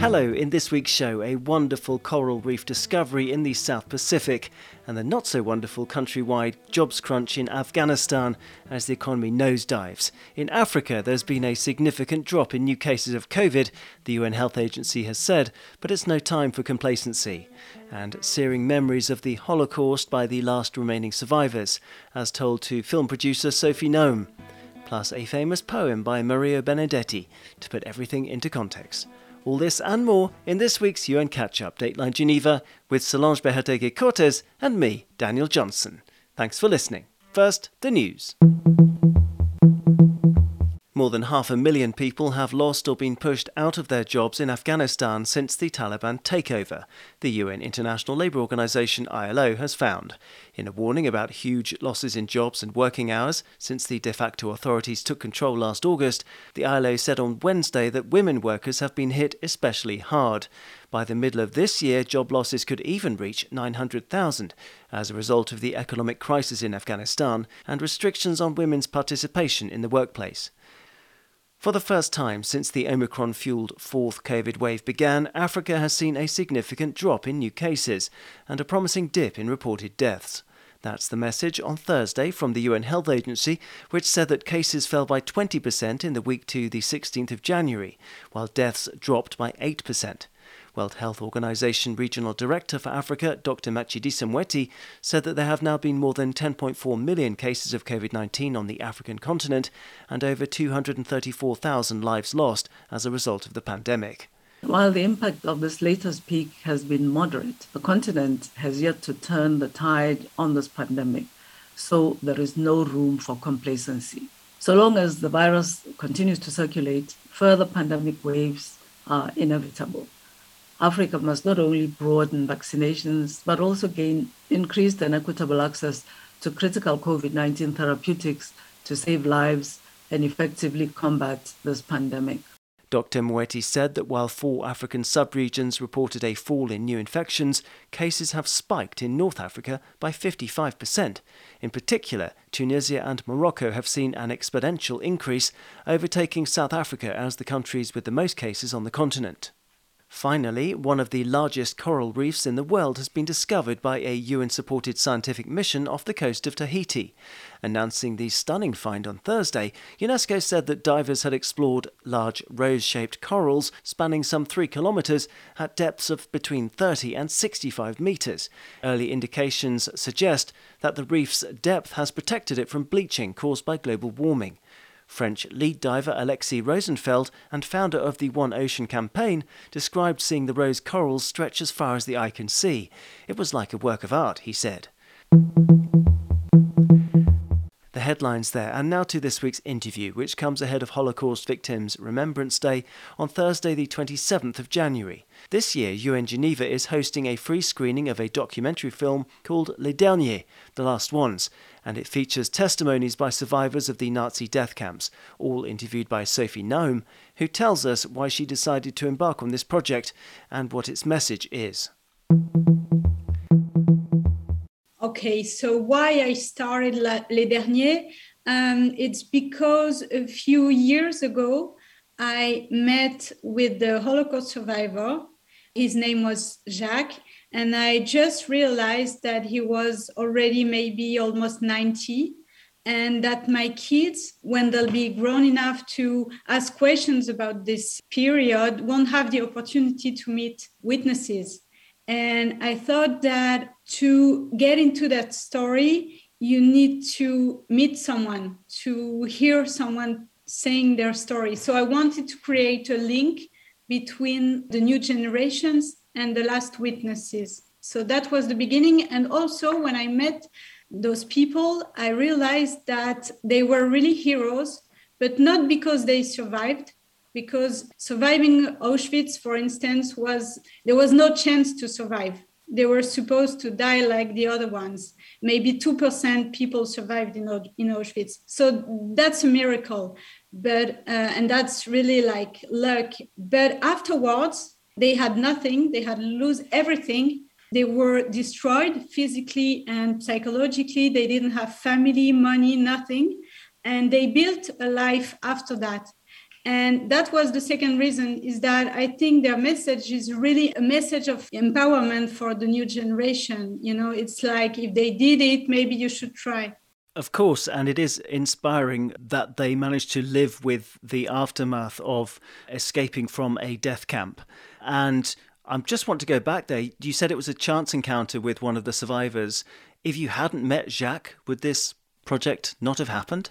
Hello, in this week's show, a wonderful coral reef discovery in the South Pacific and the not so wonderful countrywide jobs crunch in Afghanistan as the economy nosedives. In Africa, there's been a significant drop in new cases of COVID, the UN Health Agency has said, but it's no time for complacency. And searing memories of the Holocaust by the last remaining survivors, as told to film producer Sophie Nahum. Plus, a famous poem by Mario Benedetti to put everything into context. All this and more in this week's UN Catch Up Dateline Geneva with Solange Behoteguy Cortez and me, Daniel Johnson. Thanks for listening. First, the news. More than half a million people have lost or been pushed out of their jobs in Afghanistan since the Taliban takeover, the UN International Labour Organization ILO has found. In a warning about huge losses in jobs and working hours since the de facto authorities took control last August, the ILO said on Wednesday that women workers have been hit especially hard. By the middle of this year, job losses could even reach 900,000 as a result of the economic crisis in Afghanistan and restrictions on women's participation in the workplace. For the first time since the Omicron fueled fourth COVID wave began, Africa has seen a significant drop in new cases and a promising dip in reported deaths. That's the message on Thursday from the UN Health Agency, which said that cases fell by 20% in the week to the 16th of January, while deaths dropped by 8%. World Health Organization Regional Director for Africa, Dr. Matshidiso Moeti, said that there have now been more than 10.4 million cases of COVID 19 on the African continent and over 234,000 lives lost as a result of the pandemic. While the impact of this latest peak has been moderate, the continent has yet to turn the tide on this pandemic, so there is no room for complacency. So long as the virus continues to circulate, further pandemic waves are inevitable. Africa must not only broaden vaccinations, but also gain increased and equitable access to critical COVID 19 therapeutics to save lives and effectively combat this pandemic. Dr. Moeti said that while four African subregions reported a fall in new infections, cases have spiked in North Africa by 55%. In particular, Tunisia and Morocco have seen an exponential increase, overtaking South Africa as the countries with the most cases on the continent. Finally, one of the largest coral reefs in the world has been discovered by a UN supported scientific mission off the coast of Tahiti. Announcing the stunning find on Thursday, UNESCO said that divers had explored large rose shaped corals spanning some three kilometres at depths of between 30 and 65 metres. Early indications suggest that the reef's depth has protected it from bleaching caused by global warming. French lead diver Alexis Rosenfeld and founder of the One Ocean campaign described seeing the rose corals stretch as far as the eye can see. It was like a work of art, he said. The headlines there. And now to this week's interview, which comes ahead of Holocaust Victims' Remembrance Day on Thursday, the 27th of January. This year, UN Geneva is hosting a free screening of a documentary film called Les Derniers, The Last Ones, and it features testimonies by survivors of the Nazi death camps, all interviewed by Sophie Nahum, who tells us why she decided to embark on this project and what its message is. Okay, so why I started Les Derniers? Um, it's because a few years ago I met with the Holocaust survivor. His name was Jacques, and I just realized that he was already maybe almost 90 and that my kids, when they'll be grown enough to ask questions about this period, won't have the opportunity to meet witnesses. And I thought that to get into that story, you need to meet someone, to hear someone saying their story. So I wanted to create a link between the new generations and the last witnesses. So that was the beginning. And also, when I met those people, I realized that they were really heroes, but not because they survived, because surviving Auschwitz, for instance, was there was no chance to survive. They were supposed to die like the other ones. Maybe 2% people survived in, in Auschwitz. So that's a miracle. But, uh, and that's really like luck. But afterwards, they had nothing, they had lose everything. They were destroyed physically and psychologically. They didn't have family, money, nothing and they built a life after that and that was the second reason is that i think their message is really a message of empowerment for the new generation you know it's like if they did it maybe you should try of course, and it is inspiring that they managed to live with the aftermath of escaping from a death camp. And I just want to go back there. You said it was a chance encounter with one of the survivors. If you hadn't met Jacques, would this project not have happened?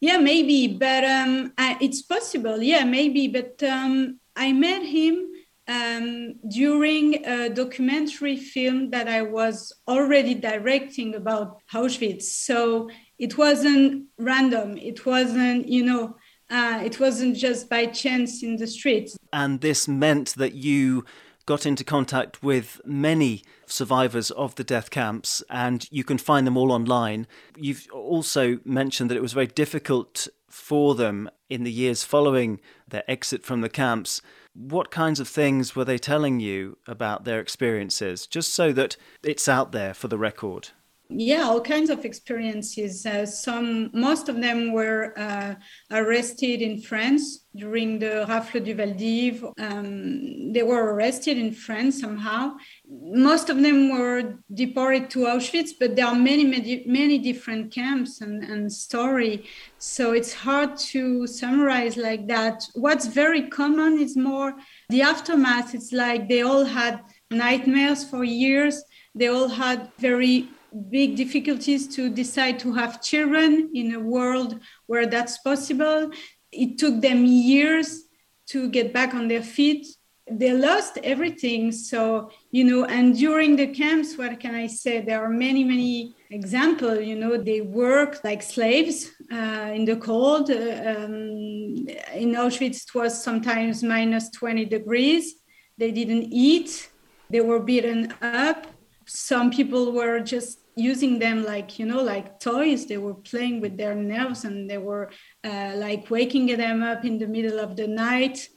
Yeah, maybe, but um, I, it's possible. Yeah, maybe, but um, I met him um, during a documentary film that I was already directing about Auschwitz. So it wasn't random. It wasn't, you know, uh, it wasn't just by chance in the streets. And this meant that you got into contact with many survivors of the death camps, and you can find them all online. You've also mentioned that it was very difficult for them in the years following their exit from the camps. What kinds of things were they telling you about their experiences, just so that it's out there for the record? Yeah all kinds of experiences. Uh, some most of them were uh, arrested in france during the rafle du Val um, they were arrested in france somehow. Most of them were deported to auschwitz but there are many many, many different camps and, and story. So it's hard to summarize like that. What's very common is more the aftermath. It's like they all had nightmares for years. They all had very big difficulties to decide to have children in a world where that's possible. It took them years to get back on their feet. They lost everything. So, you know, and during the camps, what can I say? There are many, many examples. You know, they work like slaves uh, in the cold. Uh, um, in Auschwitz, it was sometimes minus 20 degrees. They didn't eat. They were beaten up some people were just using them like you know like toys they were playing with their nerves and they were uh, like waking them up in the middle of the night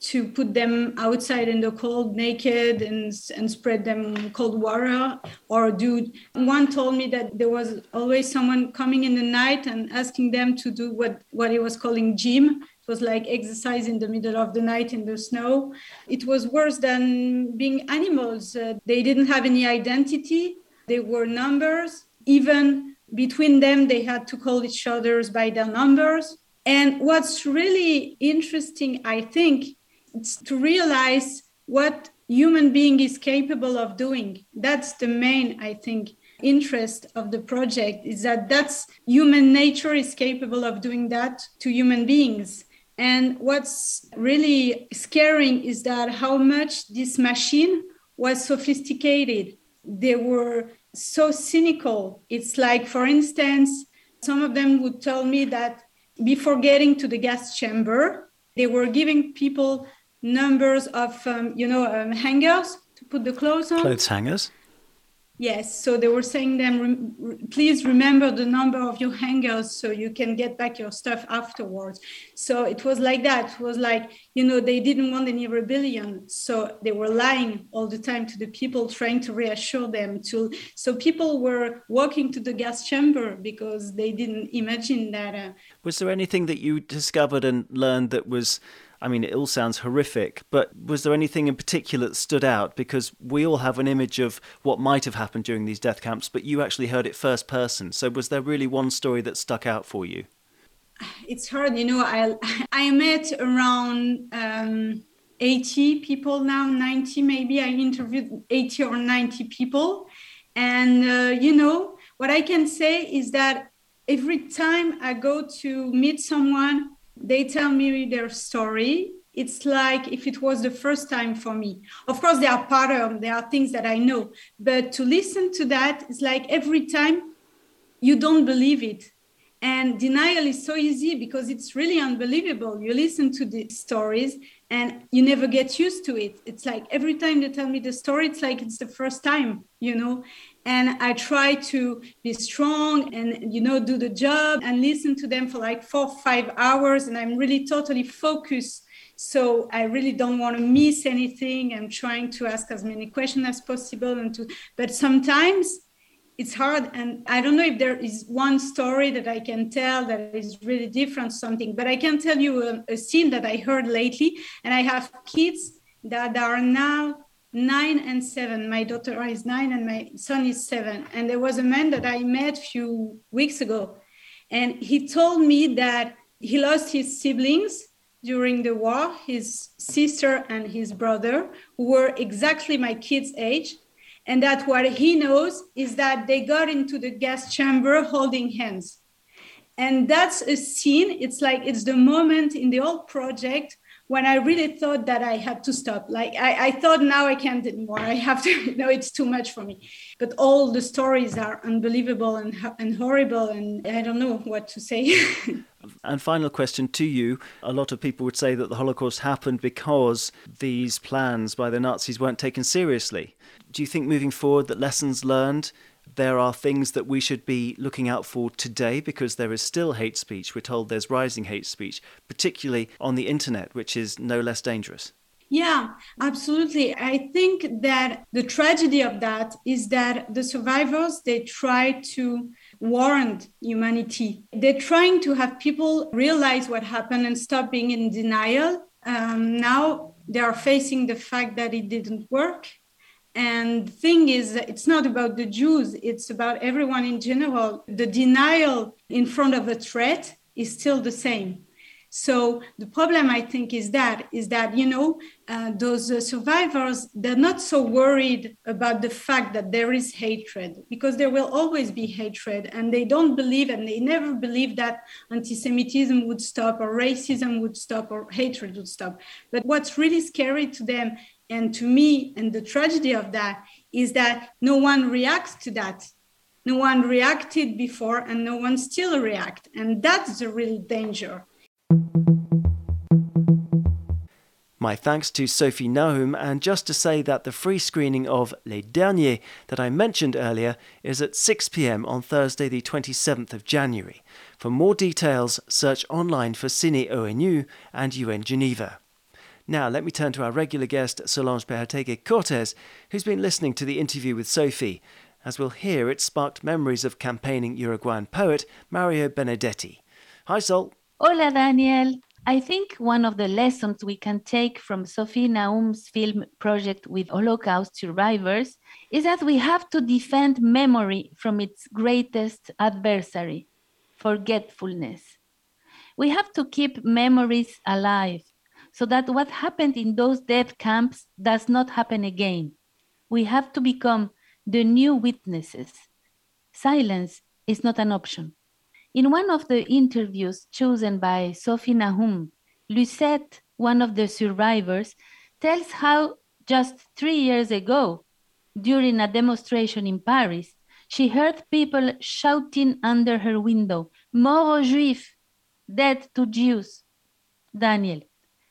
to put them outside in the cold naked and, and spread them cold water or do one told me that there was always someone coming in the night and asking them to do what what he was calling gym It was like exercise in the middle of the night in the snow. It was worse than being animals. Uh, they didn't have any identity. They were numbers. Even between them, they had to call each other by their numbers. And what's really interesting, I think, is to realize what human being is capable of doing. That's the main, I think, interest of the project is that that's human nature is capable of doing that to human beings and what's really scaring is that how much this machine was sophisticated. They were so cynical. It's like, for instance, some of them would tell me that before getting to the gas chamber, they were giving people numbers of, um, you know, um, hangers to put the clothes on. Clothes hangers. Yes, so they were saying them, please remember the number of your hangers so you can get back your stuff afterwards. So it was like that. It was like, you know, they didn't want any rebellion. So they were lying all the time to the people, trying to reassure them. To So people were walking to the gas chamber because they didn't imagine that. Uh, was there anything that you discovered and learned that was I mean, it all sounds horrific, but was there anything in particular that stood out? Because we all have an image of what might have happened during these death camps, but you actually heard it first person. So was there really one story that stuck out for you? It's hard, you know. I I met around um, 80 people now, 90 maybe. I interviewed 80 or 90 people, and uh, you know what I can say is that every time I go to meet someone they tell me their story. It's like if it was the first time for me. Of course there are patterns there are things that i know but to listen to that it's like every time you don't believe it. And denial is so easy because it's really unbelievable. You listen to the stories and you never get used to it. It's like every time they tell me the story it's like it's the first time you know? And i try to be strong and you know do the job and listen to them for like four five hours and i'm really totally focused. So i really don't want to miss anything. I'm trying to ask as many questions as possible and to but sometimes it's hard and i don't know if there is one story that i can tell that is really different something but i can tell you a, a scene that i heard lately and i have kids that are now nine and seven. My daughter is nine and my son is seven. And there was a man that i met a few weeks ago and he told me that he lost his siblings during the war his sister and his brother who were exactly my kids age and that what he knows is that they got into the gas chamber holding hands. And that's a scene it's like it's the moment in the whole project when i really thought that i had to stop like i, I thought now i can't anymore i have to no it's too much for me but all the stories are unbelievable and, and horrible and i don't know what to say And final question to you. A lot of people would say that the Holocaust happened because these plans by the Nazis weren't taken seriously. Do you think moving forward that lessons learned there are things that we should be looking out for today because there is still hate speech. We're told there's rising hate speech, particularly on the internet, which is no less dangerous. Yeah, absolutely. I think that the tragedy of that is that the survivors they try to warrant humanity. They're trying to have people realize what happened and stop being in denial. Um, now they are facing the fact that it didn't work. And the thing is, it's not about the Jews, it's about everyone in general. The denial in front of a threat is still the same. So the problem, I think, is that is that you know uh, those uh, survivors they're not so worried about the fact that there is hatred because there will always be hatred, and they don't believe and they never believe that anti-Semitism would stop or racism would stop or hatred would stop. But what's really scary to them and to me, and the tragedy of that is that no one reacts to that no one reacted before and no one still react and that's the real danger my thanks to Sophie Nahum, and just to say that the free screening of Les Derniers that I mentioned earlier is at 6 pm on Thursday, the 27th of January. For more details, search online for Cine ONU and UN Geneva. Now, let me turn to our regular guest, Solange Behoteguy Cortez, who's been listening to the interview with Sophie. As we'll hear, it sparked memories of campaigning Uruguayan poet Mario Benedetti. Hi, Sol. Hola, Daniel. I think one of the lessons we can take from Sophie Nahum's film project with Holocaust survivors is that we have to defend memory from its greatest adversary, forgetfulness. We have to keep memories alive so that what happened in those death camps does not happen again. We have to become the new witnesses. Silence is not an option. In one of the interviews chosen by Sophie Nahum, Lucette, one of the survivors, tells how just three years ago, during a demonstration in Paris, she heard people shouting under her window, Mort aux Juifs, dead to Jews. Daniel,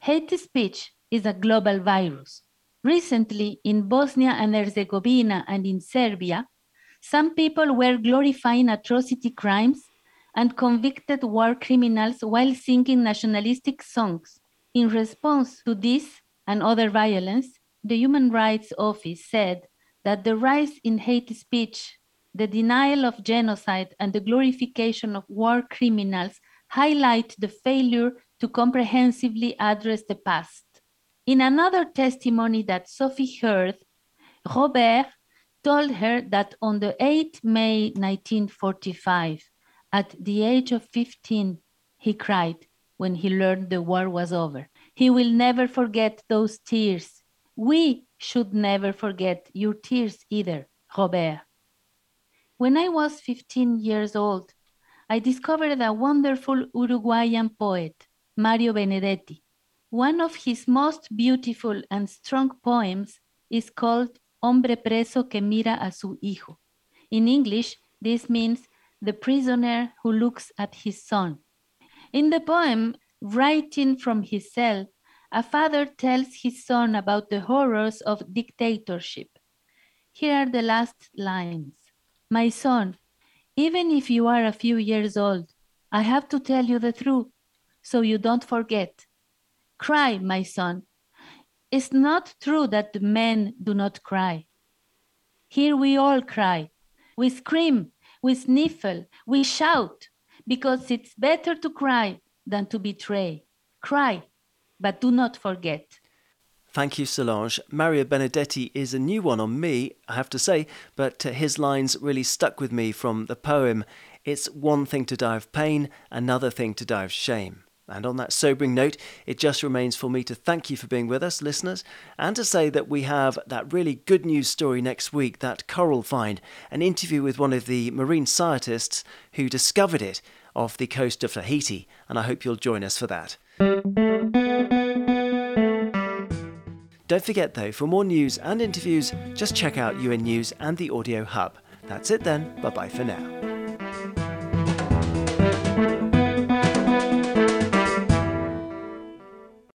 hate speech is a global virus. Recently, in Bosnia and Herzegovina and in Serbia, some people were glorifying atrocity crimes and convicted war criminals while singing nationalistic songs. In response to this and other violence, the Human Rights Office said that the rise in hate speech, the denial of genocide, and the glorification of war criminals highlight the failure to comprehensively address the past. In another testimony that Sophie heard, Robert told her that on the 8th May 1945, at the age of 15, he cried when he learned the war was over. He will never forget those tears. We should never forget your tears either, Robert. When I was 15 years old, I discovered a wonderful Uruguayan poet, Mario Benedetti. One of his most beautiful and strong poems is called Hombre preso que mira a su hijo. In English, this means the prisoner who looks at his son. In the poem, writing from his cell, a father tells his son about the horrors of dictatorship. Here are the last lines My son, even if you are a few years old, I have to tell you the truth so you don't forget. Cry, my son. It's not true that men do not cry. Here we all cry We scream, we sniffle, we shout, because it's better to cry than to betray. Cry, but do not forget. Thank you, Solange. Mario Benedetti is a new one on me, I have to say, but uh, his lines really stuck with me from the poem. It's one thing to die of pain, another thing to die of shame. And on that sobering note, it just remains for me to thank you for being with us, listeners, and to say that we have that really good news story next week that coral find, an interview with one of the marine scientists who discovered it off the coast of Tahiti, and I hope you'll join us for that. Don't forget, though, for more news and interviews, just check out UN News and the Audio Hub. That's it then. Bye bye for now.